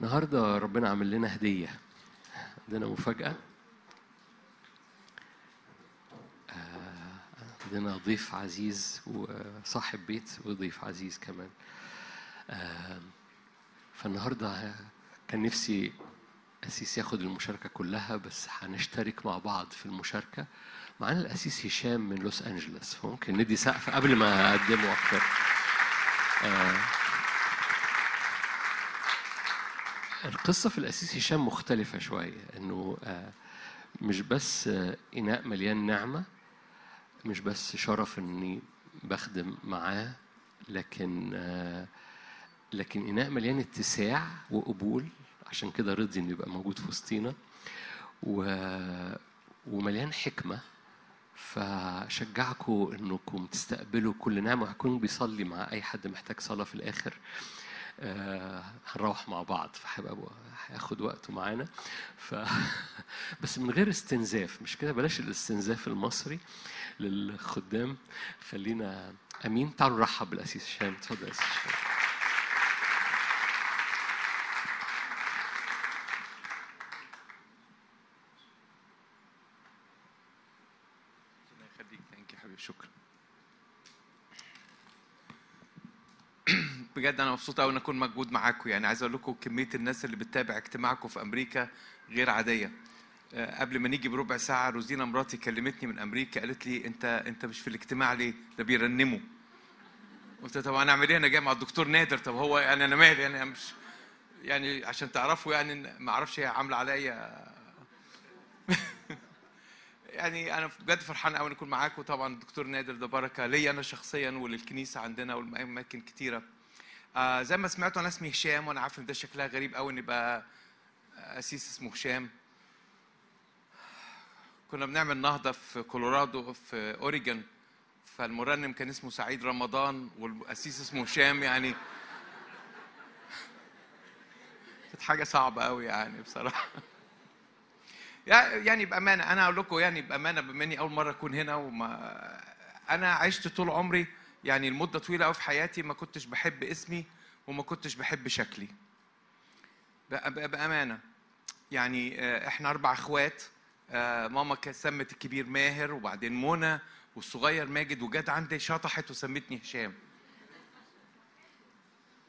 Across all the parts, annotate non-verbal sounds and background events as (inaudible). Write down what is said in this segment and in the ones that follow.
النهارده ربنا عامل لنا هدية. عندنا مفاجأة. آه، عندنا ضيف عزيز وصاحب بيت وضيف عزيز كمان. آه، فالنهارده كان نفسي أسيس ياخد المشاركة كلها بس هنشترك مع بعض في المشاركة. معانا الأسيس هشام من لوس أنجلوس. فممكن ندي سقف قبل ما أقدمه أكتر. آه، القصة في الأسيس هشام مختلفة شوية إنه آه، مش بس آه، إناء مليان نعمة مش بس شرف إني بخدم معاه لكن آه، لكن إناء مليان اتساع وقبول عشان كده رضي إنه يبقى موجود في وسطينا. ومليان حكمة فشجعكم إنكم تستقبلوا كل نعمة وهكون بيصلي مع أي حد محتاج صلاة في الآخر هنروح مع بعض فهيبقى هياخد وقته معانا. ف (laughs) بس من غير استنزاف مش كده؟ بلاش الاستنزاف المصري للخدام. خلينا أمين تعالوا نرحب بالأسيس هشام. اتفضل يا أسيس هشام. بجد أنا مبسوط قوي إن أكون موجود معاكم. يعني عايز أقول لكم كمية الناس اللي بتتابع اجتماعكم في أمريكا غير عادية. آه، قبل ما نيجي بربع ساعة روزينا مراتي كلمتني من أمريكا قالت لي أنت أنت مش في الاجتماع ليه؟ ده بيرنموا. قلت طب أنا أعمل إيه؟ أنا جاي مع الدكتور نادر. طب هو يعني أنا مالي؟ يعني أنا مش يعني عشان تعرفوا يعني ما أعرفش هي عاملة عليا. (laughs) يعني أنا بجد فرحان قوي إن أكون معاكم. طبعا الدكتور نادر ده بركة ليا أنا شخصيا وللكنيسة عندنا والاماكن كتيرة. آه زي ما سمعتوا أنا اسمي هشام وأنا عارف إن ده شكلها غريب قوي إن يبقى قسيس اسمه هشام. كنا بنعمل نهضة في كولورادو في أوريجون. فالمرنم كان اسمه سعيد رمضان والقسيس اسمه هشام يعني كانت حاجة صعبة قوي يعني بصراحة. يعني بأمانة أنا أقول لكم يعني بأمانة بما إني أول مرة أكون هنا وما أنا عشت طول عمري يعني المده طويلة قوي في حياتي ما كنتش بحب اسمي وما كنتش بحب شكلي. بأ- بأ- بأمانة. يعني آه، إحنا أربع أخوات آه، ماما سمت الكبير ماهر وبعدين منى والصغير ماجد وجت عندي شطحت وسمتني هشام.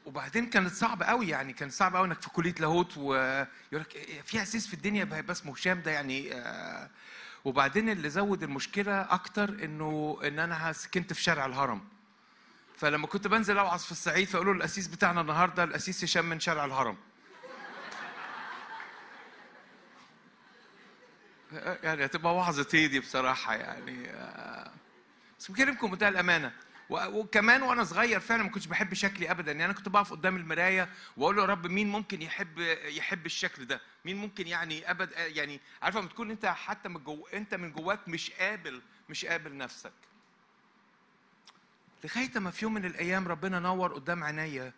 وبعدين كانت صعبة قوي يعني كان صعب قوي إنك في كلية لاهوت ويقول لك إيه، في اسيس في الدنيا بقى اسمه هشام ده يعني آه، وبعدين اللي زود المشكلة أكتر إنه إن أنا سكنت في شارع الهرم. فلما كنت بنزل أوعظ في الصعيد فيقولوا الأسيس بتاعنا النهاردة الأسيس هشام من شارع الهرم. (laughs) يعني هتبقى وعظة ايدي بصراحة يعني. بس بكلمكم بمنتهى الأمانة. وكمان وأنا صغير فعلا ما كنتش بحب شكلي ابدا. يعني أنا كنت بقف قدام المراية وأقول له يا رب مين ممكن يحب يحب الشكل ده؟ مين ممكن يعني أبد يعني عارفة لما تكون أنت حتى من جو أنت من جواك مش قابل مش قابل نفسك. لغاية ما في يوم من الأيام ربنا نور قدام عينيا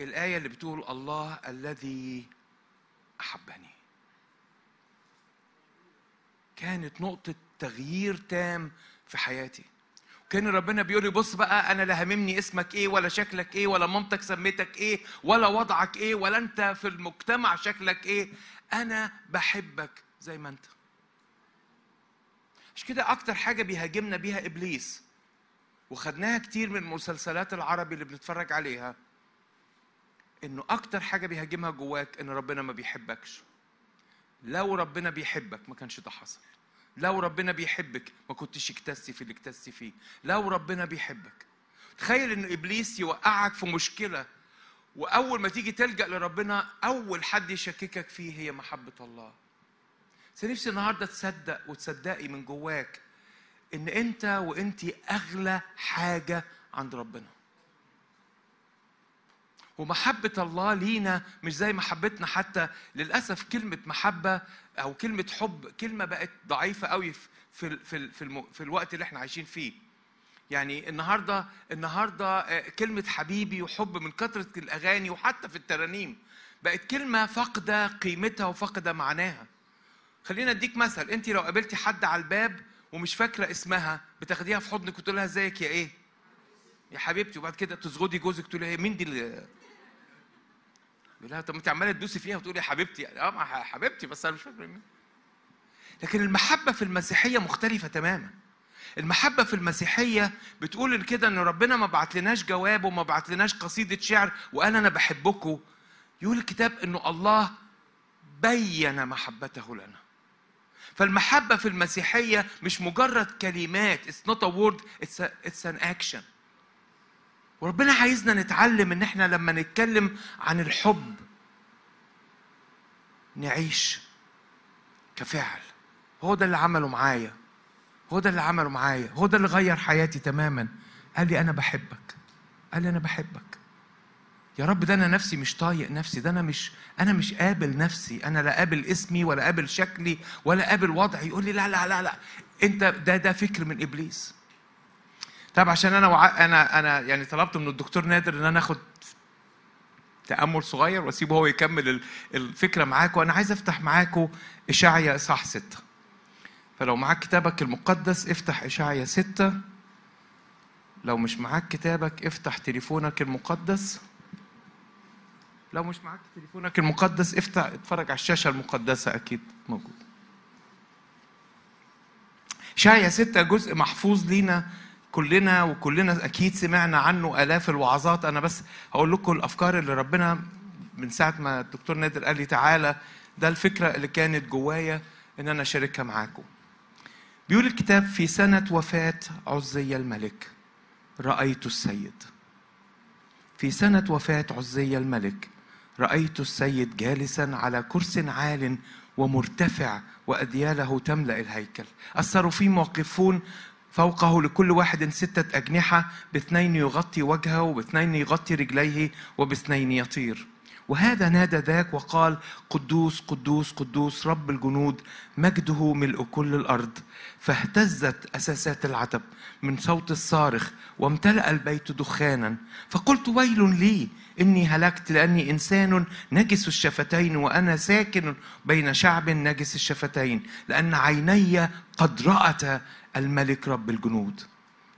الآية اللي بتقول الله الذي أحبني. كانت نقطة تغيير تام في حياتي. كان ربنا بيقول لي بص بقى أنا لا هاممني اسمك إيه ولا شكلك إيه ولا مامتك سميتك إيه ولا وضعك إيه ولا أنت في المجتمع شكلك إيه. أنا بحبك زي ما أنت. مش كده أكتر حاجة بيهاجمنا بيها إبليس. وخدناها كتير من المسلسلات العربي اللي بنتفرج عليها إنه أكتر حاجة بيهاجمها جواك إن ربنا ما بيحبكش. لو ربنا بيحبك ما كانش ده حصل. لو ربنا بيحبك ما كنتش اكتستي في اللي اكتستي فيه. لو ربنا بيحبك. تخيل إن إبليس يوقعك في مشكلة وأول ما تيجي تلجأ لربنا أول حد يشككك فيه هي محبة الله. نفسي النهارده تصدق وتصدقي من جواك إن أنت وأنت أغلى حاجة عند ربنا ومحبة الله لينا مش زي محبتنا حتى للأسف كلمة محبة أو كلمة حب كلمة بقت ضعيفة قوي في في في في, الوقت اللي إحنا عايشين فيه. يعني النهارده النهارده آه، كلمة حبيبي وحب من كثرة الأغاني وحتى في الترانيم بقت كلمة فاقدة قيمتها وفاقدة معناها. خلينا أديك مثل أنت لو قابلتي حد على الباب ومش فاكرة اسمها بتاخديها في حضنك وتقول لها إزيك يا إيه؟ يا حبيبتي. وبعد كده تزغدي جوزك تقول لها مين دي اللي؟ يقول لها طب انت عمالة تدوسي فيها وتقولي يا حبيبتي. آه حبيبتي بس أنا مش فاكر مين. لكن المحبة في المسيحية مختلفة تماما. المحبة في المسيحية بتقول كده إن ربنا ما بعت لناش جواب وما بعت لناش قصيدة شعر وقال أنا بحبكم يقول الكتاب إنه الله بين محبته لنا. فالمحبة في المسيحية مش مجرد كلمات. It's not a word it's, a, it's an action. وربنا عايزنا نتعلم إن إحنا لما نتكلم عن الحب نعيش كفعل. هو ده اللي عمله معايا. هو ده اللي عمله معايا. هو ده اللي غير حياتي تماما. قال لي أنا بحبك. قال لي أنا بحبك. يا رب ده أنا نفسي مش طايق نفسي ده أنا مش أنا مش قابل نفسي أنا لا قابل اسمي ولا قابل شكلي ولا قابل وضعي. يقول لي لا لا لا لا. أنت ده ده فكر من إبليس. طب عشان أنا وع... أنا أنا يعني طلبت من الدكتور نادر إن أنا آخد تأمل صغير وأسيبه هو يكمل ال- الفكرة معاكم أنا عايز أفتح معاكم اشعيا اصحاح ستة. فلو معاك كتابك المقدس افتح اشعيا ستة. لو مش معاك كتابك افتح تليفونك المقدس. لو مش معاك تليفونك المقدس افتح اتفرج على الشاشة المقدسة أكيد موجود. شاية ستة جزء محفوظ لينا كلنا وكلنا أكيد سمعنا عنه آلاف الوعظات. أنا بس هقول لكم الأفكار اللي ربنا من ساعة ما الدكتور نادر قال لي تعالى ده الفكرة اللي كانت جوايا إن أنا أشاركها معاكم. بيقول الكتاب في سنة وفاة عزي الملك رأيت السيد. في سنة وفاة عزي الملك رأيت السيد جالسا على كرس عال ومرتفع وأدياله تملأ الهيكل. الصاروفيم واقفون فوقه لكل واحد ستة أجنحة باثنين يغطي وجهه وباثنين يغطي رجليه وباثنين يطير. وهذا نادى ذاك وقال قدوس قدوس قدوس رب الجنود مجده ملء كل الأرض. فاهتزت أساسات العتب من صوت الصارخ وامتلأ البيت دخانا. فقلت ويل لي إني هلكت لأني إنسان نجس الشفتين وأنا ساكن بين شعب نجس الشفتين لأن عيني قد رأت الملك رب الجنود.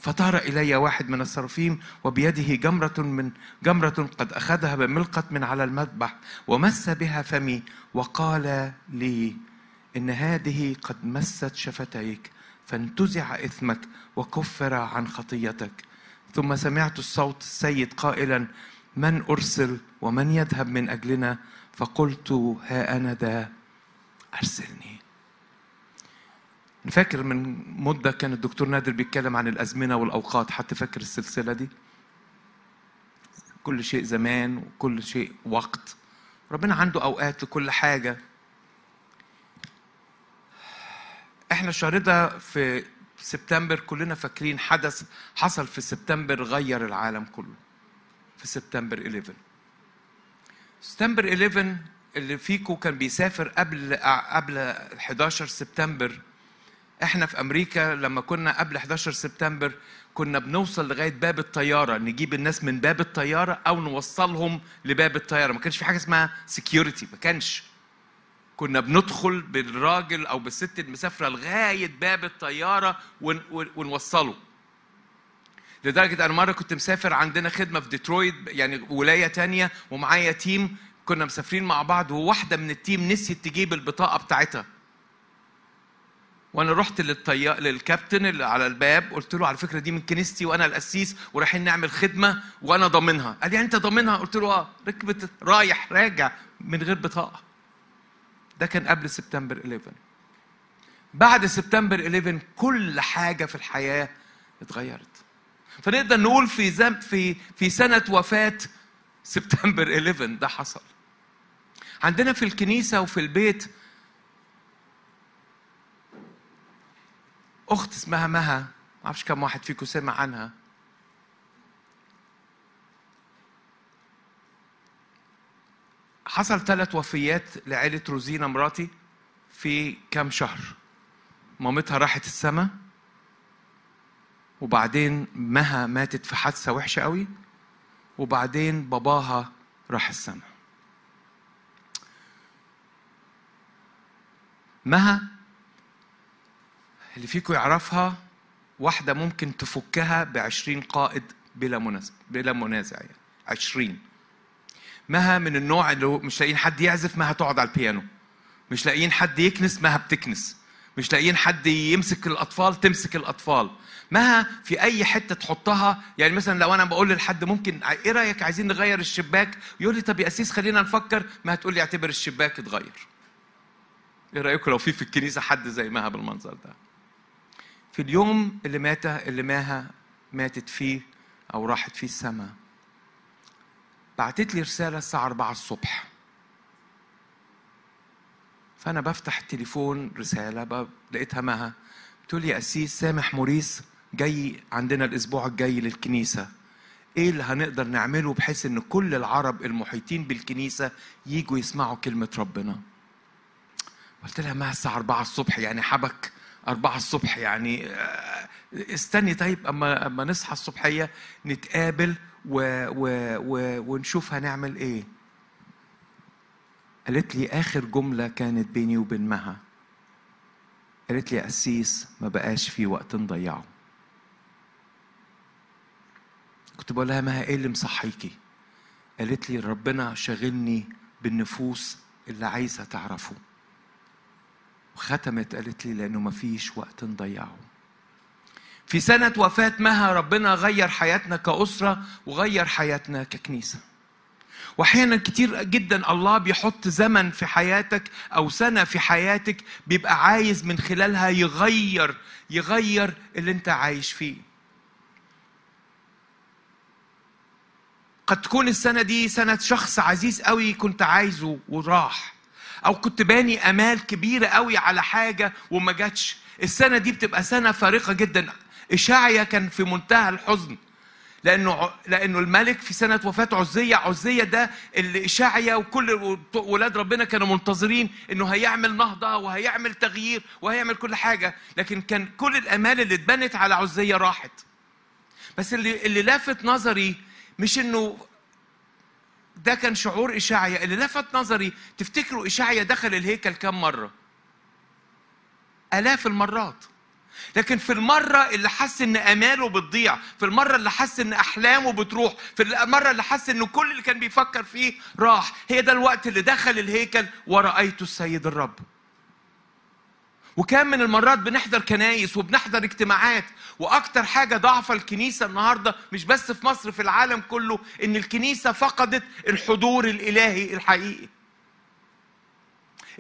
فطار إلي واحد من الصرافيم وبيده جمرة من جمرة قد أخذها بملقة من على المذبح ومس بها فمي وقال لي إن هذه قد مست شفتيك فانتزع إثمك وكفر عن خطيتك. ثم سمعت الصوت السيد قائلا من أرسل ومن يذهب من أجلنا؟ فقلت ها أنا ذا أرسلني. فاكر من مدة كان الدكتور نادر بيتكلم عن الأزمنة والأوقات حتى فاكر السلسلة دي؟ كل شيء زمان وكل شيء وقت. ربنا عنده أوقات لكل حاجة. إحنا الشهر ده في سبتمبر كلنا فاكرين حدث حصل في سبتمبر غير العالم كله. في سبتمبر 11 سبتمبر 11 اللي فيكم كان بيسافر قبل قبل 11 سبتمبر إحنا في أمريكا لما كنا قبل 11 سبتمبر كنا بنوصل لغاية باب الطيارة نجيب الناس من باب الطيارة أو نوصلهم لباب الطيارة. ما كانش في حاجة اسمها security ما كانش. كنا بندخل بالراجل أو بالست المسافرة لغاية باب الطيارة ون ون ونوصله. لدرجة أنا مرة كنت مسافر عندنا خدمة في ديترويت يعني ولاية تانية ومعايا team كنا مسافرين مع بعض وواحدة من التيم نسيت تجيب البطاقة بتاعتها. وأنا رحت للطيار للكابتن اللي على الباب قلت له على فكرة دي من كنيستي وأنا القسيس ورايحين نعمل خدمة وأنا ضامنها. قال لي انت ضامنها؟ قلت له آه. ركبت رايح راجع من غير بطاقة. ده كان قبل سبتمبر 11 بعد سبتمبر 11 كل حاجة في الحياة اتغيرت. فنقدر نقول في زم في في سنة وفاة سبتمبر 11 ده حصل. عندنا في الكنيسة وفي البيت أخت اسمها مها. ما أعرفش كم واحد فيكم سمع عنها. حصل ثلاث وفيات لعائلة روزينا مراتي في كام شهر. مامتها راحت السما. وبعدين مها ماتت في حادثة وحشة قوي. وبعدين باباها راح السما. مها اللي فيكم يعرفها واحدة ممكن تفكها بعشرين قائد بلا مناسبة بلا منازع يعني. عشرين. مها من النوع اللي مش لاقيين حد يعزف مها تقعد على البيانو. مش لاقيين حد يكنس مها بتكنس. مش لاقيين حد يمسك الأطفال تمسك الأطفال. مها في أي حتة تحطها؟ يعني مثلا لو أنا بقول لحد ممكن إيه رأيك عايزين نغير الشباك؟ يقول لي طب يا اسيس خلينا نفكر. ما هتقول لي اعتبر الشباك اتغير. إيه رأيكم لو في في الكنيسة حد زي مها بالمنظر ده؟ في اليوم اللي مات اللي ماها ماتت فيه أو راحت فيه السماء بعتت لي رسالة الساعة 4 الصبح. فأنا بفتح التليفون رسالة ب- لقيتها مها بتقول لي يا قسيس سامح موريس جاي عندنا الأسبوع الجاي للكنيسة. إيه اللي هنقدر نعمله بحيث إن كل العرب المحيطين بالكنيسة يجوا يسمعوا كلمة ربنا؟ قلت لها ما الساعة 4 الصبح يعني حبك 4 الصبح يعني آه، استني طيب أما أما نصحى الصبحيه نتقابل و و و ونشوف هنعمل إيه. قالت لي آخر جملة كانت بيني وبين مها. قالت لي قسيس ما بقاش في وقت نضيعه. كنت بقول لها مها إيه اللي مصحيكي؟ قالت لي ربنا شاغلني بالنفوس اللي عايزة تعرفه. وختمت قالت لي لأنه ما فيش وقت نضيعه. في سنة وفاة مها ربنا غير حياتنا كأسرة وغير حياتنا ككنيسة. وأحيانا كتير جدا الله بيحط زمن في حياتك أو سنة في حياتك بيبقى عايز من خلالها يغير يغير اللي أنت عايش فيه. قد تكون السنة دي سنة شخص عزيز قوي كنت عايزه وراح. أو كنت باني أمال كبيره قوي على حاجة وما جاتش. السنة دي بتبقى سنة فارقة جدا. اشعيا كان في منتهى الحزن. لأنه لأنه الملك في سنة وفاة عزية عزية ده اللي اشعيا وكل ولاد ربنا كانوا منتظرين إنه هيعمل نهضة وهيعمل تغيير وهيعمل كل حاجة. لكن كان كل الأمال اللي اتبنت على عزية راحت. بس اللي اللي لافت نظري مش إنه ده كان شعور اشعيا اللي لفت نظري تفتكروا اشعيا دخل الهيكل كم مرة؟ آلاف المرات. لكن في المرة اللي حس إن آماله بتضيع، في المرة اللي حس إن أحلامه بتروح، في المرة اللي حس إن كل اللي كان بيفكر فيه راح، هي ده الوقت اللي دخل الهيكل ورأيت السيد الرب. وكان من المرات بنحضر كنايس وبنحضر اجتماعات وأكتر حاجة ضعف الكنيسة النهارده مش بس في مصر في العالم كله إن الكنيسة فقدت الحضور الإلهي الحقيقي.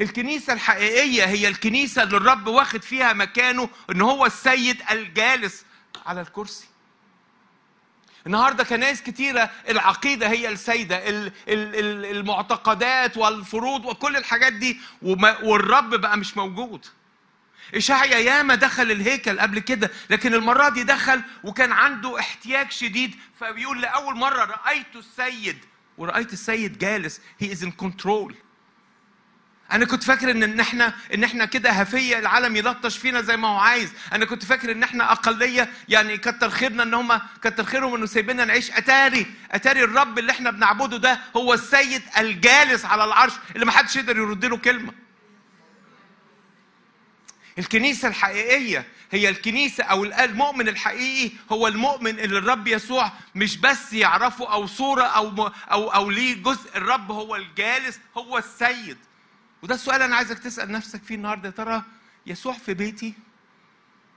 الكنيسة الحقيقية هي الكنيسة اللي الرب واخد فيها مكانه إن هو السيد الجالس على الكرسي. النهارده كنايس كتيرة العقيدة هي السيدة ال- ال- ال- المعتقدات والفروض وكل الحاجات دي والرب بقى مش موجود. إشعيا ياما دخل الهيكل قبل كده لكن المرة دي دخل وكان عنده احتياج شديد فبيقول لأول مرة رأيت السيد ورأيت السيد جالس he is in control أنا كنت فاكر إن إن إحنا إن إحنا كده هفيه العالم يلطش فينا زي ما هو عايز. أنا كنت فاكر إن إحنا أقلية يعني كتر خيرنا إن هم كتر خيرهم إنه سايبيننا نعيش. أتاري أتاري الرب اللي إحنا بنعبده ده هو السيد الجالس على العرش اللي ما حدش يقدر يرد له كلمة. الكنيسة الحقيقية هي الكنيسة أو المؤمن الحقيقي هو المؤمن اللي الرب يسوع مش بس يعرفه أو صورة أو أو أو ليه جزء الرب هو الجالس هو السيد. وده السؤال أنا عايزك تسأل نفسك فيه النهاردة يا ترى يسوع في بيتي؟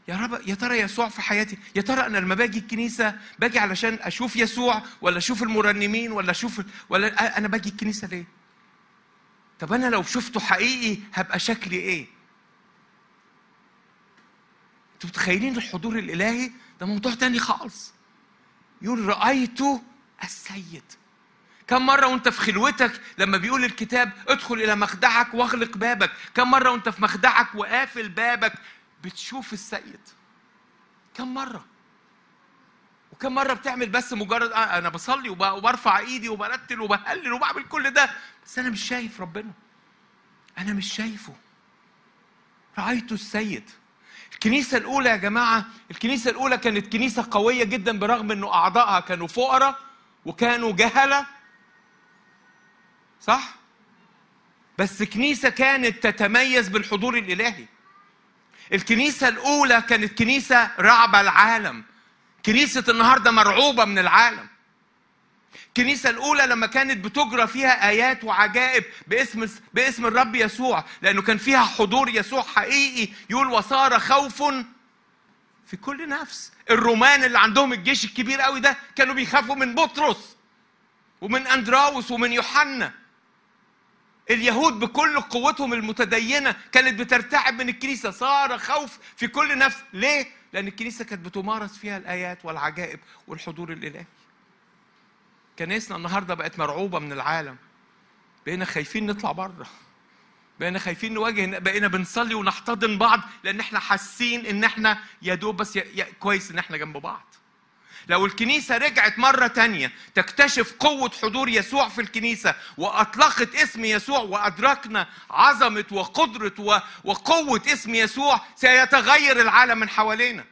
يا رب يا ترى يسوع في حياتي؟ يا ترى أنا لما باجي الكنيسة باجي علشان أشوف يسوع ولا أشوف المرنمين ولا أشوف ولا أنا باجي الكنيسة ليه؟ طب أنا لو شفته حقيقي هبقى شكلي إيه؟ أنتوا متخيلين الحضور الإلهي؟ ده موضوع تاني خالص. يقول رأيت السيد. كم مرة وانت في خلوتك لما بيقول الكتاب ادخل إلى مخدعك واغلق بابك. كم مرة وانت في مخدعك وقافل بابك بتشوف السيد. كم مرة؟ وكم مرة بتعمل بس مجرد آه أنا بصلي وب- وبرفع إيدي وبرتل وبهلل وبعمل كل ده بس أنا مش شايف ربنا. أنا مش شايفه. رأيت السيد. الكنيسة الأولى يا جماعة الكنيسة الأولى كانت كنيسة قوية جدا برغم إنه أعضائها كانوا فقراء وكانوا جهلة. صح؟ بس كنيسة كانت تتميز بالحضور الإلهي. الكنيسة الأولى كانت كنيسة رعب العالم. كنيسة النهاردة مرعوبة من العالم. الكنيسة الأولى لما كانت بتجرى فيها آيات وعجائب باسم باسم الرب يسوع لأنه كان فيها حضور يسوع حقيقي يقول وصار خوف في كل نفس. الرومان اللي عندهم الجيش الكبير قوي ده كانوا بيخافوا من بطرس ومن أندراوس ومن يوحنا. اليهود بكل قوتهم المتدينة كانت بترتعب من الكنيسة. صار خوف في كل نفس. ليه؟ لأن الكنيسة كانت بتمارس فيها الآيات والعجائب والحضور الإلهي. كنيسنا النهارده بقت مرعوبة من العالم. بقينا خايفين نطلع بره. بقينا خايفين نواجه بقينا بنصلي ونحتضن بعض لأن إحنا حاسين إن إحنا يا دوب بس يا يا كويس إن إحنا جنب بعض. لو الكنيسة رجعت مرة تانية تكتشف قوة حضور يسوع في الكنيسة وأطلقت اسم يسوع وأدركنا عظمة وقدرة وقوة اسم يسوع سيتغير العالم من حوالينا.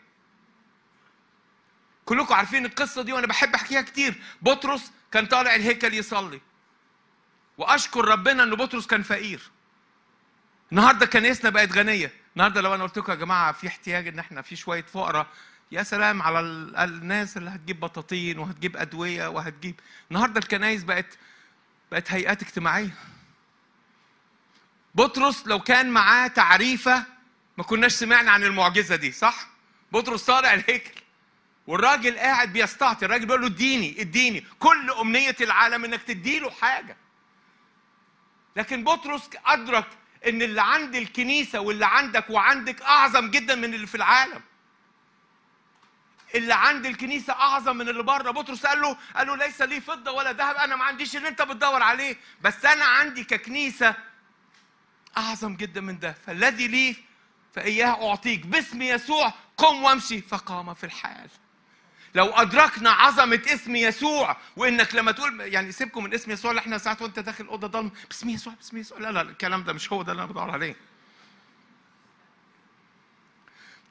كلكم عارفين القصة دي وأنا بحب أحكيها كتير. بطرس كان طالع الهيكل يصلي. وأشكر ربنا ان بطرس كان فقير. النهارده كنيسنا بقت غنية. النهارده لو أنا قلت لكم يا جماعة في احتياج إن إحنا في شوية فقراء يا سلام على ال- الناس اللي هتجيب بطاطين وهتجيب أدوية وهتجيب. النهارده الكنايس بقت بقت هيئات اجتماعية. بطرس لو كان معاه تعريفة ما كناش سمعنا عن المعجزة دي صح؟ بطرس طالع الهيكل. والراجل قاعد بيستعطي الراجل بيقول له اديني اديني. كل أمنية العالم إنك تديله حاجة. لكن بطرس أدرك إن اللي عند الكنيسة واللي عندك وعندك أعظم جدا من اللي في العالم. اللي عند الكنيسة أعظم من اللي بره. بطرس قال له قال له ليس لي فضة ولا ذهب أنا ما عنديش اللي أنت بتدور عليه. بس أنا عندي ككنيسة أعظم جدا من ده. فالذي لي فإياه أعطيك. باسم يسوع قم وامشي. فقام في الحال. لو أدركنا عظمة اسم يسوع وإنك لما تقول يعني سيبكم من اسم يسوع اللي إحنا ساعات وأنت داخل أوضة ضلمة باسم يسوع باسم يسوع لا لا الكلام ده مش هو ده اللي أنا بدور عليه.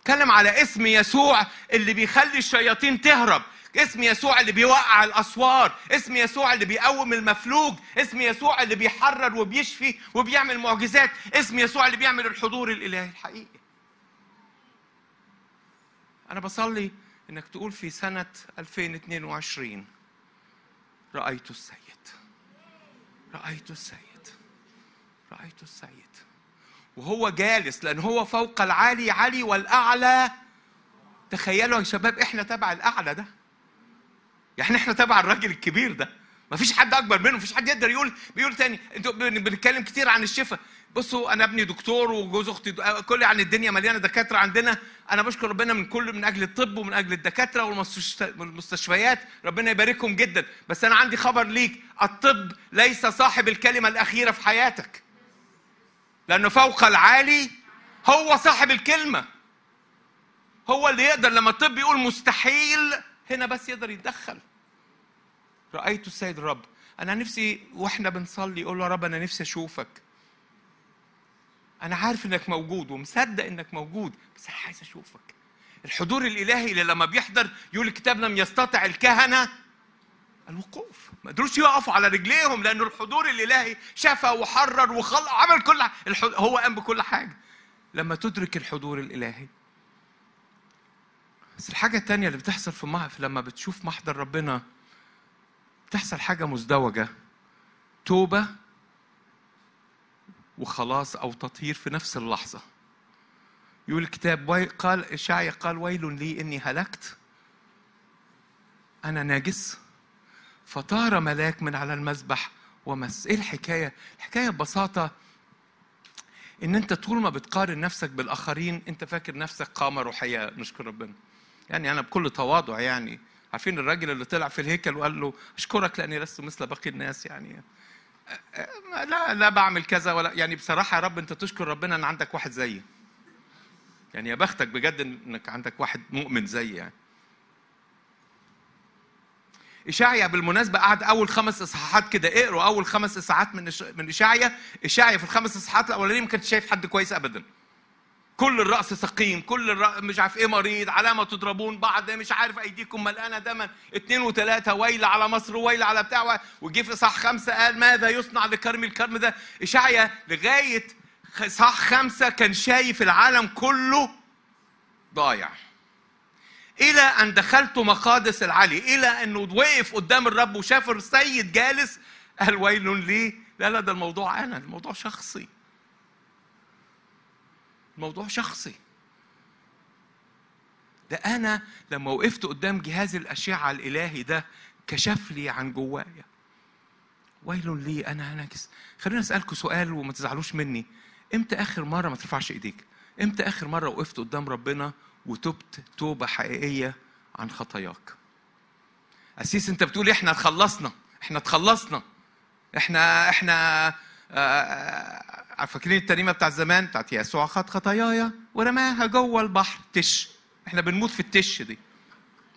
اتكلم على اسم يسوع اللي بيخلي الشياطين تهرب اسم يسوع اللي بيوقع الأسوار اسم يسوع اللي بيقوم المفلوج اسم يسوع اللي بيحرر وبيشفي وبيعمل معجزات اسم يسوع اللي بيعمل الحضور الإلهي الحقيقي. أنا بصلي إنك تقول في سنة 2022 رأيت السيد. رأيت السيد. رأيت السيد. وهو جالس لأن هو فوق العالي علي والأعلى. تخيلوا يا شباب إحنا تبع الأعلى ده. يعني إحنا تبع الراجل الكبير ده. مفيش حد أكبر منه مفيش حد يقدر يقول بيقول تاني. أنتوا بن- بنتكلم كتير عن الشفاء. بصوا أنا ابني دكتور وجوز أختي كل عن الدنيا مليانة دكاترة عندنا. أنا بشكر ربنا من كل من أجل الطب ومن أجل الدكاترة والمستشفيات. ربنا يباركهم جدا. بس أنا عندي خبر ليك. الطب ليس صاحب الكلمة الأخيرة في حياتك. لأنه فوق العالي هو صاحب الكلمة. هو اللي يقدر لما الطب يقول مستحيل هنا بس يقدر يتدخل. رأيت السيد الرب أنا نفسي وإحنا بنصلي يقول له يا رب أنا نفسي أشوفك. أنا عارف إنك موجود ومصدق إنك موجود بس أنا عايز أشوفك. الحضور الإلهي اللي لما بيحضر يقول الكتاب لم يستطع الكهنة. الوقوف. ما قدروش يقفوا على رجليهم لأنه الحضور الإلهي شفى وحرر وخلق عمل كل ح- الح- هو قام بكل حاجة. لما تدرك الحضور الإلهي. بس الحاجة التانية اللي بتحصل في مح... لما بتشوف محضر ربنا بتحصل حاجة مزدوجة. توبة وخلاص أو تطهير في نفس اللحظة. يقول الكتاب. قال إشعيا قال ويل لي إني هلكت. أنا ناجس فطار ملاك من على المذبح ومس. إيه الحكاية؟ الحكاية ببساطة إن أنت طول ما بتقارن نفسك بالآخرين أنت فاكر نفسك قامة روحية نشكر ربنا. يعني أنا بكل تواضع يعني. عارفين الراجل اللي طلع في الهيكل وقال له أشكرك لأني لست مثل باقي الناس يعني. لا لا بعمل كذا ولا يعني بصراحة يا رب أنت تشكر ربنا إن عندك واحد زيي. يعني يا بختك بجد إنك عندك واحد مؤمن زيي يعني. إشعيا بالمناسبة قعد أول خمس إصحاحات كده اقروا أول خمس إصحاحات من. من إشعيا إشعيا في الخمس إصحاحات الأولانية ما كانش شايف حد كويس أبدا. كل الرأس سقيم كل الرأس مش عارف إيه مريض علامة تضربون بعض مش عارف أيديكم ملقانة دما. اتنين وتلاتة ويل على مصر ويل على بتاع وجي في صح خمسة قال ماذا يصنع لكرم الكرم ده؟ إشعيا لغاية صح خمسة كان شايف العالم كله ضايع. إلى أن دخلت مقادس العلي إلى أنه وقف قدام الرب وشاف السيد جالس قال ويل لي لا لا ده الموضوع أنا الموضوع شخصي. الموضوع شخصي. ده أنا لما وقفت قدام جهاز الأشعة الإلهي ده كشف لي عن جوايا. ويل لي أنا نجس خليني اسالكم سؤال وما تزعلوش مني. إمتى آخر مرة ما ترفعش إيديك؟ إمتى آخر مرة وقفت قدام ربنا وتبت توبة حقيقية عن خطاياك؟ أسيس أنت بتقول إحنا اتخلصنا إحنا اتخلصنا آه، آه، فاكرين الترنيمة بتاع زمان بتاعت يسوع؟ خد خطاياي ورماها جوه البحر تش. إحنا بنموت في التش دي.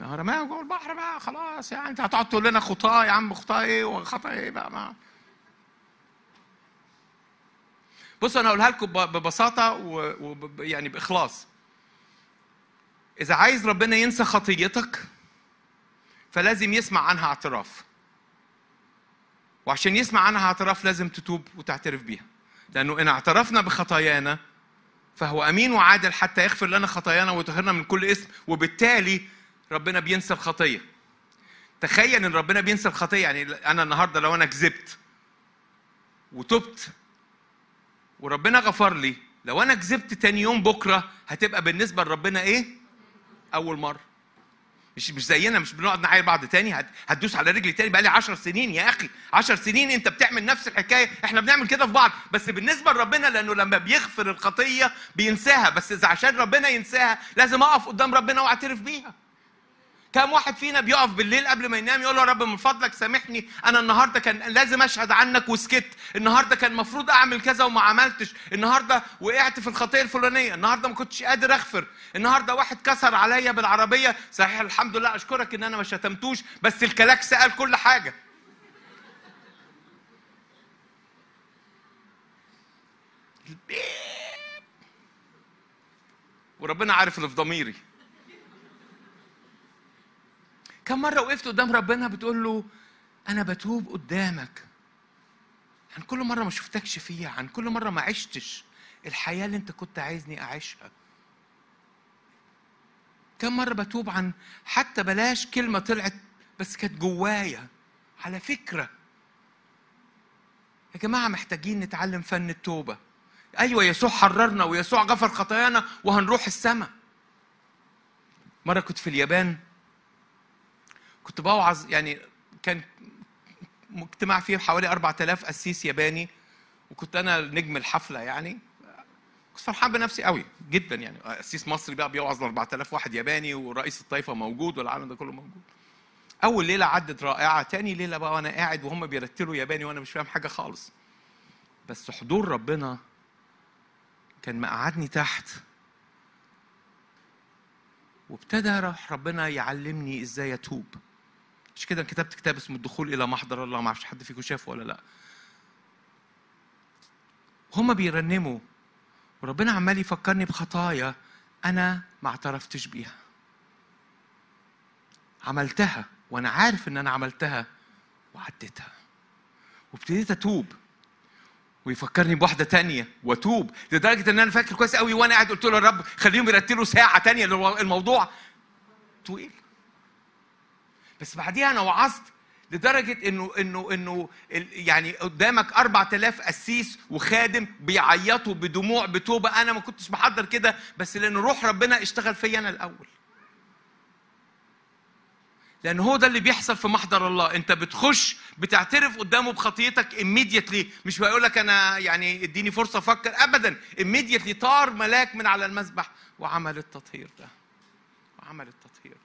آه، رماها جوه البحر بقى خلاص يعني. أنت هتقعد تقول لنا خطاه يا عم خطاه إيه وخطا إيه بقى؟ ما. بصوا أنا اقولها لكم ببساطة ويعني يعني بإخلاص. إذا عايز ربنا ينسى خطيتك فلازم يسمع عنها اعتراف. وعشان يسمع عنها اعتراف لازم تتوب وتعترف بيها. لأنه إن اعترفنا بخطايانا فهو أمين وعادل حتى يغفر لنا خطايانا ويطهرنا من كل اسم وبالتالي ربنا بينسى الخطية. تخيل إن ربنا بينسى الخطية يعني أنا النهارده لو أنا كذبت وتبت وربنا غفر لي لو أنا كذبت تاني يوم بكرة هتبقى بالنسبة لربنا إيه؟ أول مرة. مش مش زينا مش بنقعد نعاير بعض تاني هت- هتدوس على رجلي تاني بقالي 10 سنين يا أخي. 10 سنين أنت بتعمل نفس الحكاية. إحنا بنعمل كده في بعض. بس بالنسبة لربنا لأنه لما بيغفر الخطية بينساها. بس إذا عشان ربنا ينساها لازم أقف قدام ربنا وأعترف بيها. كم واحد فينا بيقف بالليل قبل ما ينام يقول له يا رب من فضلك سامحني أنا النهارده كان لازم أشهد عنك وسكت النهارده كان المفروض أعمل كذا وما عملتش النهارده وقعت في الخطيه الفلانية النهارده ما كنتش قادر أغفر النهارده واحد كسر عليا بالعربية صحيح الحمد لله أشكرك إن أنا ما شتمتوش بس الكلاكس قال كل حاجة. وربنا عارف اللي في ضميري. كم مرة وقفت قدام ربنا بتقول له أنا بتوب قدامك. عن كل مرة ما شفتكش فيها عن كل مرة ما عشتش الحياة اللي أنت كنت عايزني أعيشها. كم مرة بتوب عن حتى بلاش كلمة طلعت بس كانت جوايا على فكرة. يا جماعة محتاجين نتعلم فن التوبة. أيوة يسوع حررنا ويسوع غفر خطايانا وهنروح السماء. مرة كنت في اليابان كنت بوعظ يعني كان مجتمع فيه حوالي 4000 قسيس ياباني وكنت أنا نجم الحفلة يعني. كنت فرحان بنفسي قوي جدا يعني. قسيس مصري بقى بيوعظ ل 4000 واحد ياباني ورئيس الطائفة موجود والعالم ده كله موجود. أول ليلة عدت رائعة تاني ليلة بقى وأنا قاعد وهم بيرتلوا ياباني وأنا مش فاهم حاجة خالص. بس حضور ربنا كان مقعدني تحت. وابتدى راح ربنا يعلمني إزاي أتوب. مش كده كتبت كتاب اسمه الدخول إلى محضر الله؟ ما أعرفش حد فيكم شافه ولا لأ. هما بيرنموا وربنا عمال يفكرني بخطايا أنا ما اعترفتش بيها. عملتها وأنا عارف إن أنا عملتها وعديتها. وابتديت أتوب ويفكرني بواحدة تانية وأتوب لدرجة إن أنا فاكر كويس قوي وأنا قاعد قلت له يا رب خليهم يرتلوا ساعة تانية الموضوع طويل. بس بعديها أنا وعظت لدرجة إنه إنه إنه يعني قدامك 4000 قسيس وخادم بيعيطوا بدموع بتوبة. أنا ما كنتش بحضر كده بس لأن روح ربنا اشتغل فيا أنا الأول. لأن هو ده اللي بيحصل في محضر الله. أنت بتخش بتعترف قدامه بخطيتك immediately. مش بيقول لك أنا يعني اديني فرصة أفكر ابدا. immediately طار ملاك من على المذبح وعمل التطهير ده. وعمل التطهير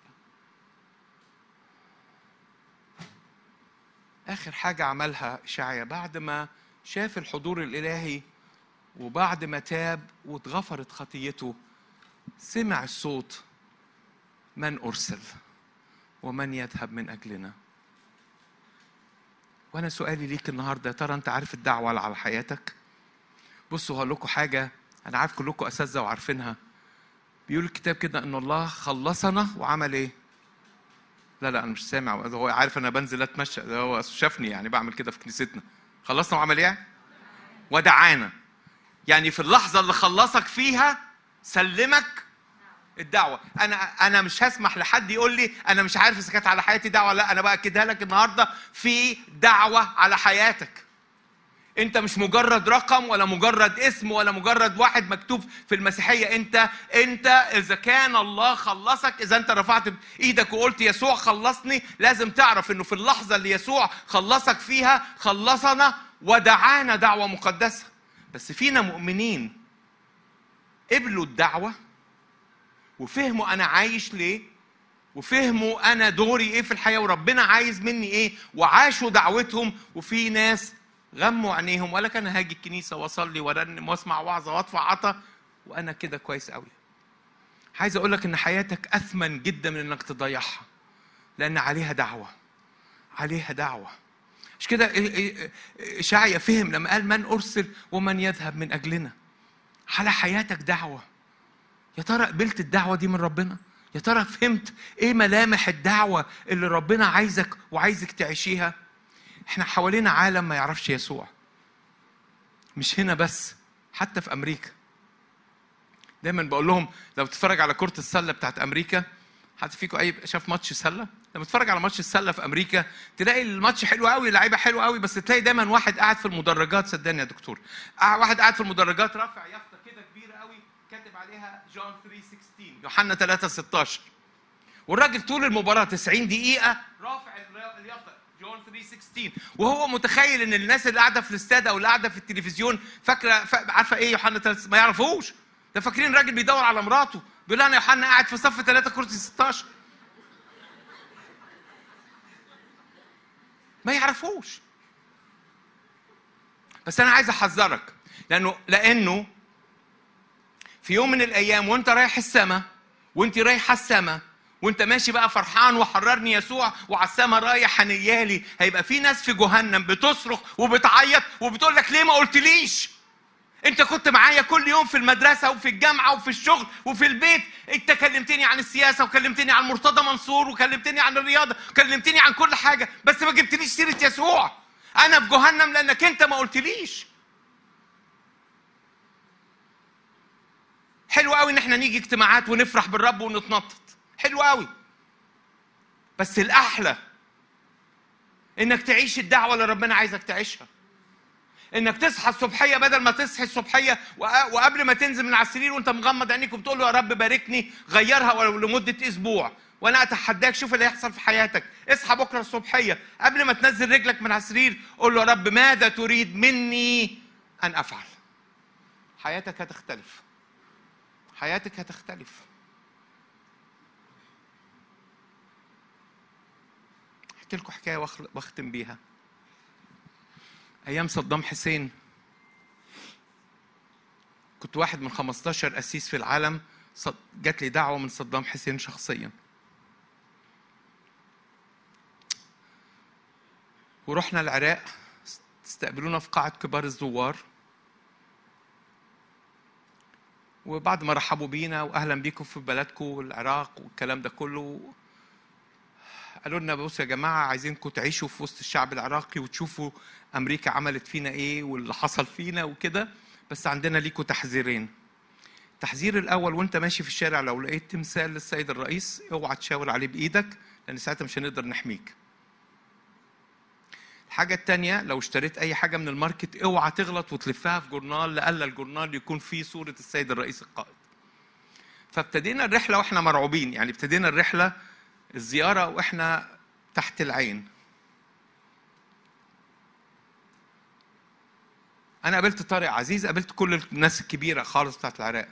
ده آخر حاجة عملها اشعيا بعد ما شاف الحضور الإلهي وبعد ما تاب واتغفرت خطيته سمع الصوت من أرسل ومن يذهب من أجلنا؟ وأنا سؤالي ليك النهارده يا ترى أنت عارف الدعوة اللي على حياتك؟ بصوا هقول لكم حاجة أنا عارف كلكم أساتذة وعارفينها. بيقول الكتاب كده إن الله خلصنا وعمل إيه؟ لا لا أنا مش سامع. هو عارف أنا بنزل أتمشى. ده هو شافني يعني بعمل كده في كنيستنا. خلصنا وعمل إيه؟ ودعانا. يعني في اللحظة اللي خلصك فيها سلمك الدعوة. أنا أنا مش هسمح لحد يقول لي أنا مش عارف إذا كانت على حياتي دعوة لأ. أنا بأكدها لك النهارده في دعوة على حياتك. انت مش مجرد رقم ولا مجرد اسم ولا مجرد واحد مكتوب في المسيحية. انت انت إذا كان الله خلصك إذا انت رفعت إيدك وقلت يسوع خلصني لازم تعرف إنه في اللحظة اللي يسوع خلصك فيها خلصنا ودعانا دعوة مقدسة. بس فينا مؤمنين قبلوا الدعوة وفهموا أنا عايش ليه وفهموا أنا دوري إيه في الحياة وربنا عايز مني إيه وعاشوا دعوتهم وفي ناس غموا عينيهم ولا كان هاجي الكنيسة وأصلي وارنم وأسمع وعظة وادفع عطا وأنا كده كويس قوي عايز أقول لك إن حياتك أثمن جدا من إنك تضيعها لأن عليها دعوة عليها دعوة. مش كده؟ اشعيا فهم لما قال من أرسل ومن يذهب من أجلنا. على حياتك دعوة. يا ترى قبلت الدعوة دي من ربنا؟ يا ترى فهمت إيه ملامح الدعوة اللي ربنا عايزك وعايزك تعيشيها؟ إحنا حوالينا عالم ما يعرفش يسوع. مش هنا بس حتى في أمريكا. دايما بقول لهم لو تتفرج على كرة السلة بتاعت أمريكا حد فيكم أي شاف ماتش سلة؟ لما تتفرج على ماتش السلة في أمريكا تلاقي الماتش حلو قوي لعيبه حلوة قوي بس تلاقي دايما واحد قاعد في المدرجات صدقني يا دكتور. واحد قاعد في المدرجات رافع يافطة كده كبيرة قوي كاتب عليها جون 3:16 يوحنا 3:16 والراجل طول المباراة 90 دقيقة رافع اليافطة. 3:16 وهو متخيل إن الناس اللي قاعدة في الاستاد أو اللي قاعدة في التلفزيون فاكره عارفة إيه يوحنا 3 ما يعرفوش؟ ده فاكرين راجل بيدور على مراته بيقول أنا يوحنا قاعد في صف 3 كرسي 16 ما يعرفوش. بس أنا عايز أحذرك لأنه لأنه في يوم من الأيام وأنت رايح السماء وأنت رايحة السماء وانت ماشي بقى فرحان وحررني يسوع وعلى السما رايح هنيالي هيبقى في ناس في جهنم بتصرخ وبتعيط وبتقول لك ليه ما قلتليش؟ انت كنت معايا كل يوم في المدرسة وفي الجامعة وفي الشغل وفي البيت انت كلمتني عن السياسة وكلمتني عن مرتضى منصور وكلمتني عن الرياضة وكلمتني عن كل حاجة بس ما جبتليش سيرة يسوع. أنا في جهنم لأنك انت ما قلتليش. حلو قوي إن إحنا نيجي اجتماعات ونفرح بالرب ونتنطط. حلو قوي. بس الأحلى إنك تعيش الدعوة اللي ربنا عايزك تعيشها. إنك تصحى الصبحية بدل ما تصحي الصبحية وقبل ما تنزل من على السرير وأنت مغمض عينيك وبتقول له يا رب باركني غيرها ولو لمدة أسبوع. وأنا أتحداك شوف اللي هيحصل في حياتك. اصحى بكرة الصبحية قبل ما تنزل رجلك من على السرير قول له يا رب ماذا تريد مني أن أفعل؟ حياتك هتختلف. حياتك هتختلف. احكي لكم حكاية واختم بيها. أيام صدام حسين كنت واحد من 15 قسيس في العالم جات لي دعوة من صدام حسين شخصيا. ورحنا العراق استقبلونا في قاعة كبار الزوار. وبعد ما رحبوا بينا واهلا بيكم في بلدكم العراق والكلام ده كله. قالوا لنا بصوا يا جماعة عايزينكم تعيشوا في وسط الشعب العراقي وتشوفوا أمريكا عملت فينا إيه واللي حصل فينا وكده بس عندنا ليكوا تحذيرين التحذير الأول وأنت ماشي في الشارع لو لقيت تمثال للسيد الرئيس اوعى تشاور عليه بإيدك لأن ساعتها مش هنقدر نحميك الحاجة التانية لو اشتريت أي حاجة من الماركت اوعى تغلط وتلفها في جورنال لألا الجورنال يكون فيه صورة السيد الرئيس القائد. فابتدينا الرحلة وإحنا مرعوبين، يعني ابتدينا الرحلة الزيارة وإحنا تحت العين. أنا قابلت طارق عزيز، قابلت كل الناس الكبيرة خالص بتاعت العراق.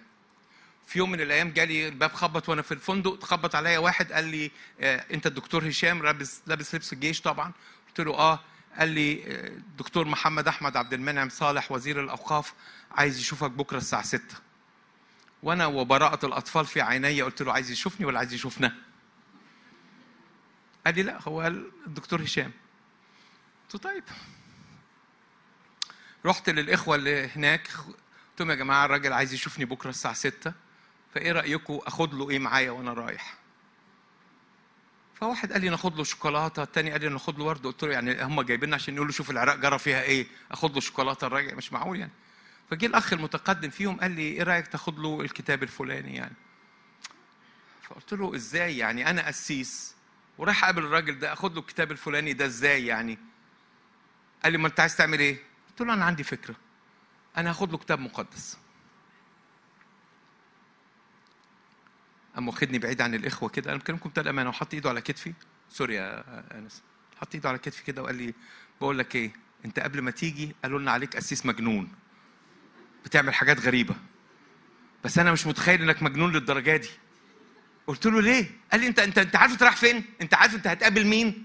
في يوم من الأيام جالي الباب خبط وأنا في الفندق خبط عليا واحد قال لي آه أنت الدكتور هشام لابس لابس لبس الجيش طبعا قلت له آه قال لي الدكتور محمد أحمد عبد المنعم صالح وزير الأوقاف عايز يشوفك بكرة الساعة 6 وأنا وبراءة الأطفال في عيني قلت له عايز يشوفني ولا عايز يشوفنا قال لي لا هو قال الدكتور هشام. قلت طيب. رحت للإخوة اللي هناك قلت لهم يا جماعة الراجل عايز يشوفني بكرة الساعة 6 فإيه رايكم أخد له إيه معايا وأنا رايح؟ فواحد قال لي ناخد له شوكولاتة الثاني قال لي ناخد له ورد قلت له يعني هم جايبيننا عشان يقولوا شوف العراق جرى فيها إيه أخد له شوكولاتة الراجل مش معقول يعني. فجه الأخ المتقدم فيهم قال لي إيه رأيك تاخد له الكتاب الفلاني يعني؟ فقلت له إزاي يعني؟ أنا قسيس. ورايح اقابل الراجل ده أخد له الكتاب الفلاني ده إزاي يعني؟ قال لي ما أنت عايز تعمل إيه؟ قلت له أنا عندي فكرة أنا هاخد له كتاب مقدس. قام واخدني بعيد عن الإخوة كده أنا بكلمكم بتاع الأمانة. وحط إيده على كتفي سوري يا أنس. حط إيده على كتفي كده وقال لي بقول لك إيه أنت قبل ما تيجي قالوا لنا عليك قسيس مجنون بتعمل حاجات غريبة بس أنا مش متخيل إنك مجنون للدرجة دي. قلت له ليه؟ قال لي انت انت أنت عارف أنت رايح فين؟ أنت عارف أنت هتقابل مين؟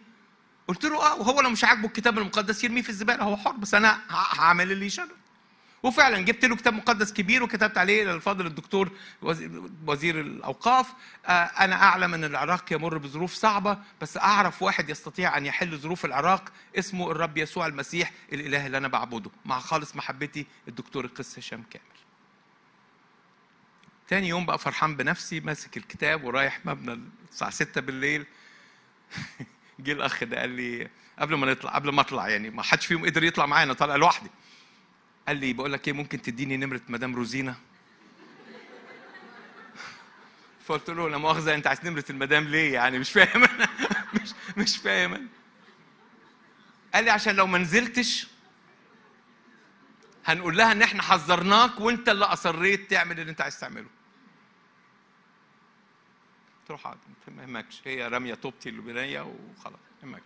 قلت له آه وهو لو مش عاجبه الكتاب المقدس يرميه في الزبالة هو حر بس أنا هعمل اللي يشرب وفعلا جبت له كتاب مقدس كبير وكتبت عليه للفاضل الدكتور وزير- وزير الأوقاف. آه، أنا أعلم أن العراق يمر بظروف صعبة بس أعرف واحد يستطيع أن يحل ظروف العراق اسمه الرب يسوع المسيح الإله اللي أنا بعبده. مع خالص محبتي الدكتور القس هشام كامل. تاني يوم بقى فرحان بنفسي ماسك الكتاب ورايح مبنى الساعة 6 بالليل. (laughs) جه الأخ ده قال لي قبل ما نطلع قبل ما أطلع يعني ما حدش فيهم قدر يطلع معايا أنا طالع لوحدي قال لي بقول لك إيه ممكن تديني نمرة مدام روزينا؟ (laughs) فقلت له لا مؤاخذة أنت عايز نمرة المدام ليه يعني؟ مش فاهم أنا. (laughs) مش مش فاهم أنا. قال لي عشان لو ما نزلتش هنقول لها إن إحنا حذرناك وأنت اللي أصريت تعمل اللي أنت عايز تعمله. حاضر ما يهمكش. هي رامية طوبتي اللي بنية وخلاص ما يهمكش.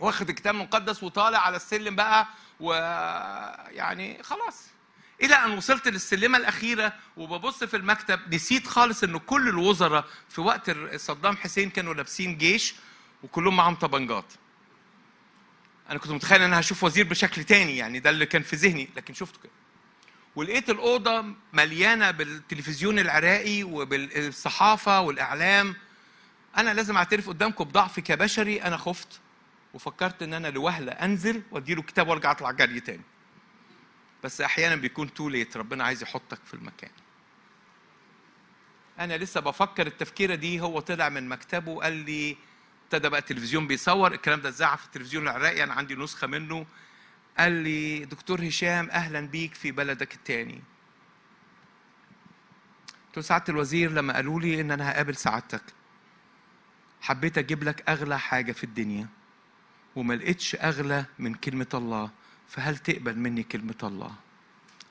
واخد الكتاب المقدس وطالع على السلم بقى ويعني خلاص. إلى أن وصلت للسلمة الأخيرة وببص في المكتب نسيت خالص إن كل الوزراء في وقت صدام حسين كانوا لابسين جيش وكلهم معاهم طبنجات. أنا كنت متخيل إن أنا هشوف وزير بشكل تاني يعني ده اللي كان في ذهني لكن شفته كده. ولقيت الأوضة مليانة بالتلفزيون العراقي وبالصحافة والإعلام. أنا لازم أعترف قدامكم بضعفي كبشري. أنا خفت وفكرت إن أنا لوهلة أنزل وأديله كتاب وأرجع أطلع جري تاني. بس أحيانا بيكون too late ربنا عايز يحطك في المكان. أنا لسه بفكر التفكيره دي. هو طلع من مكتبه وقال لي ابتدى بقى التلفزيون بيصور. الكلام ده اتذاع في التلفزيون العراقي. أنا عندي نسخة منه. قال لي دكتور هشام أهلا بيك في بلدك التاني. قلت له سعادة الوزير لما قالوا لي إن أنا هقابل سعادتك حبيت أجيب لك أغلى حاجة في الدنيا وما لقيتش أغلى من كلمة الله فهل تقبل مني كلمة الله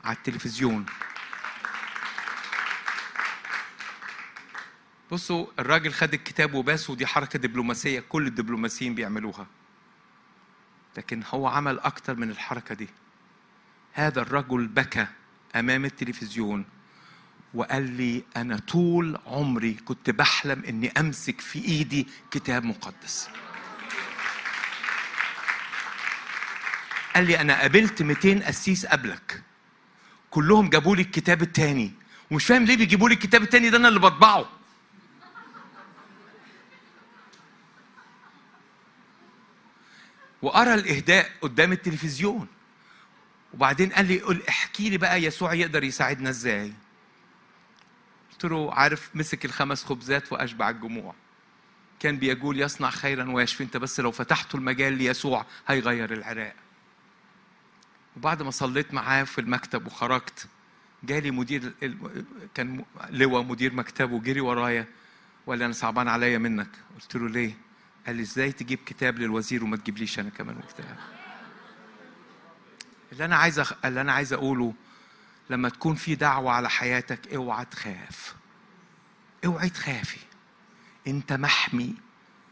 على التلفزيون؟ بصوا الراجل خد الكتاب وباس ودي حركة دبلوماسية كل الدبلوماسيين بيعملوها. لكن هو عمل أكتر من الحركة دي. هذا الرجل بكى أمام التلفزيون وقال لي أنا طول عمري كنت بحلم إني أمسك في إيدي كتاب مقدس. قال لي أنا قابلت 200 قسيس قبلك. كلهم جابوا لي الكتاب التاني. ومش فاهم ليه بيجيبوا لي الكتاب التاني ده أنا اللي بطبعه. وأرى الإهداء قدام التلفزيون. وبعدين قال لي قل احكي لي بقى يسوع يقدر يساعدنا إزاي. قلت له عارف مسك الخمس خبزات وأشبع الجموع. كان بيقول يصنع خيرا ويشفي أنت بس لو فتحتوا المجال ليسوع هيغير العراق. وبعد ما صليت معاه في المكتب وخرجت جالي مدير كان لواء مدير مكتبه جري ورايا وقال لي أنا صعبان عليا منك. قلت له ليه؟ قال لي إزاي تجيب كتاب للوزير وما تجيبليش أنا كمان كتاب؟ اللي أنا عايز أخ... اللي أنا عايز أقوله لما تكون في دعوة على حياتك اوعى تخاف. اوعي تخافي. أنت محمي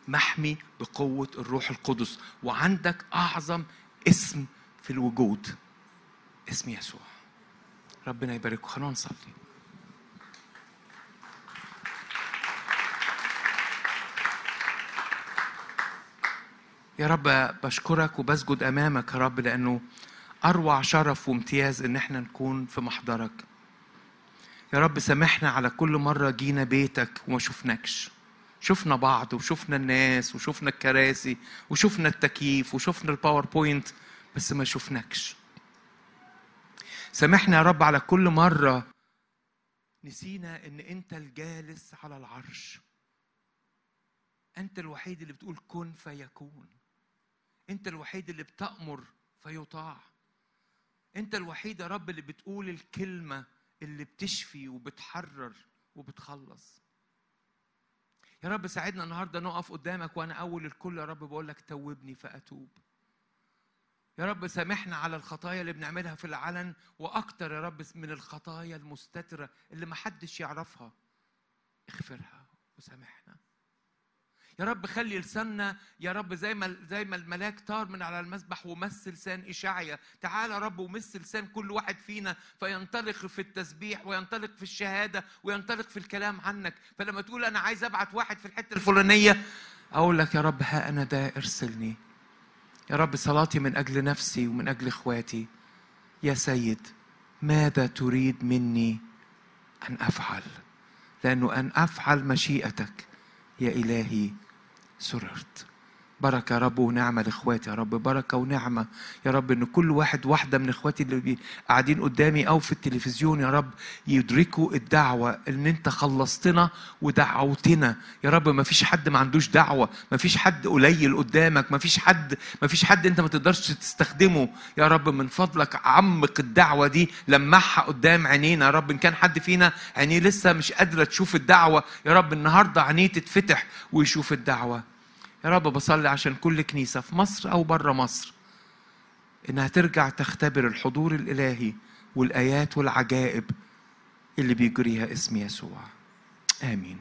محمي بقوة الروح القدس وعندك أعظم اسم في الوجود اسم يسوع. ربنا يبارككم خلونا نصلي. يا رب بشكرك وبسجد أمامك يا رب لأنه أروع شرف وامتياز إن إحنا نكون في محضرك. يا رب سامحنا على كل مرة جينا بيتك وما شفناكش. شفنا بعض وشفنا الناس وشفنا الكراسي وشفنا التكييف وشفنا الباوربوينت بس ما شفناكش. سامحنا يا رب على كل مرة نسينا إن أنت الجالس على العرش. أنت الوحيد اللي بتقول كن فيكون. انت الوحيد اللي بتأمر فيطاع. انت الوحيد يا رب اللي بتقول الكلمة اللي بتشفي وبتحرر وبتخلص. يا رب ساعدنا النهارده نقف قدامك وأنا أول الكل يا رب بقول لك توبني فأتوب. يا رب سامحنا على الخطايا اللي بنعملها في العلن وأكتر يا رب من الخطايا المستترة اللي محدش يعرفها. اغفرها وسامحنا. يا رب خلي لساننا يا رب زي ما زي ما الملاك طار من على المسبح ومس لسان إشعيا. تعال يا رب ومس لسان كل واحد فينا فينطلق في التسبيح وينطلق في الشهادة وينطلق في الكلام عنك. فلما تقول أنا عايز أبعت واحد في الحتة الفلانية أقول لك يا رب ها أنا ده ارسلني. يا رب صلاتي من أجل نفسي ومن أجل إخواتي. يا سيد ماذا تريد مني أن أفعل؟ لأنه أن أفعل مشيئتك يا إلهي sorardı. بركة يا رب ونعمة لإخواتي يا رب بركة ونعمة يا رب إن كل واحد واحدة من إخواتي اللي قاعدين قدامي أو في التلفزيون يا رب يدركوا الدعوة إن أنت خلصتنا ودعوتنا. يا رب ما فيش حد ما عندوش دعوة ما فيش حد قليل قدامك ما فيش حد ما فيش حد أنت ما تقدرش تستخدمه. يا رب من فضلك عمق الدعوة دي لمعها قدام عينينا يا رب. إن كان حد فينا عينيه لسه مش قادرة تشوف الدعوة يا رب النهاردة عينيه تتفتح ويشوف الدعوة. يا رب بصلي عشان كل كنيسة في مصر أو بره مصر إنها ترجع تختبر الحضور الإلهي والآيات والعجائب اللي بيجريها اسم يسوع. آمين.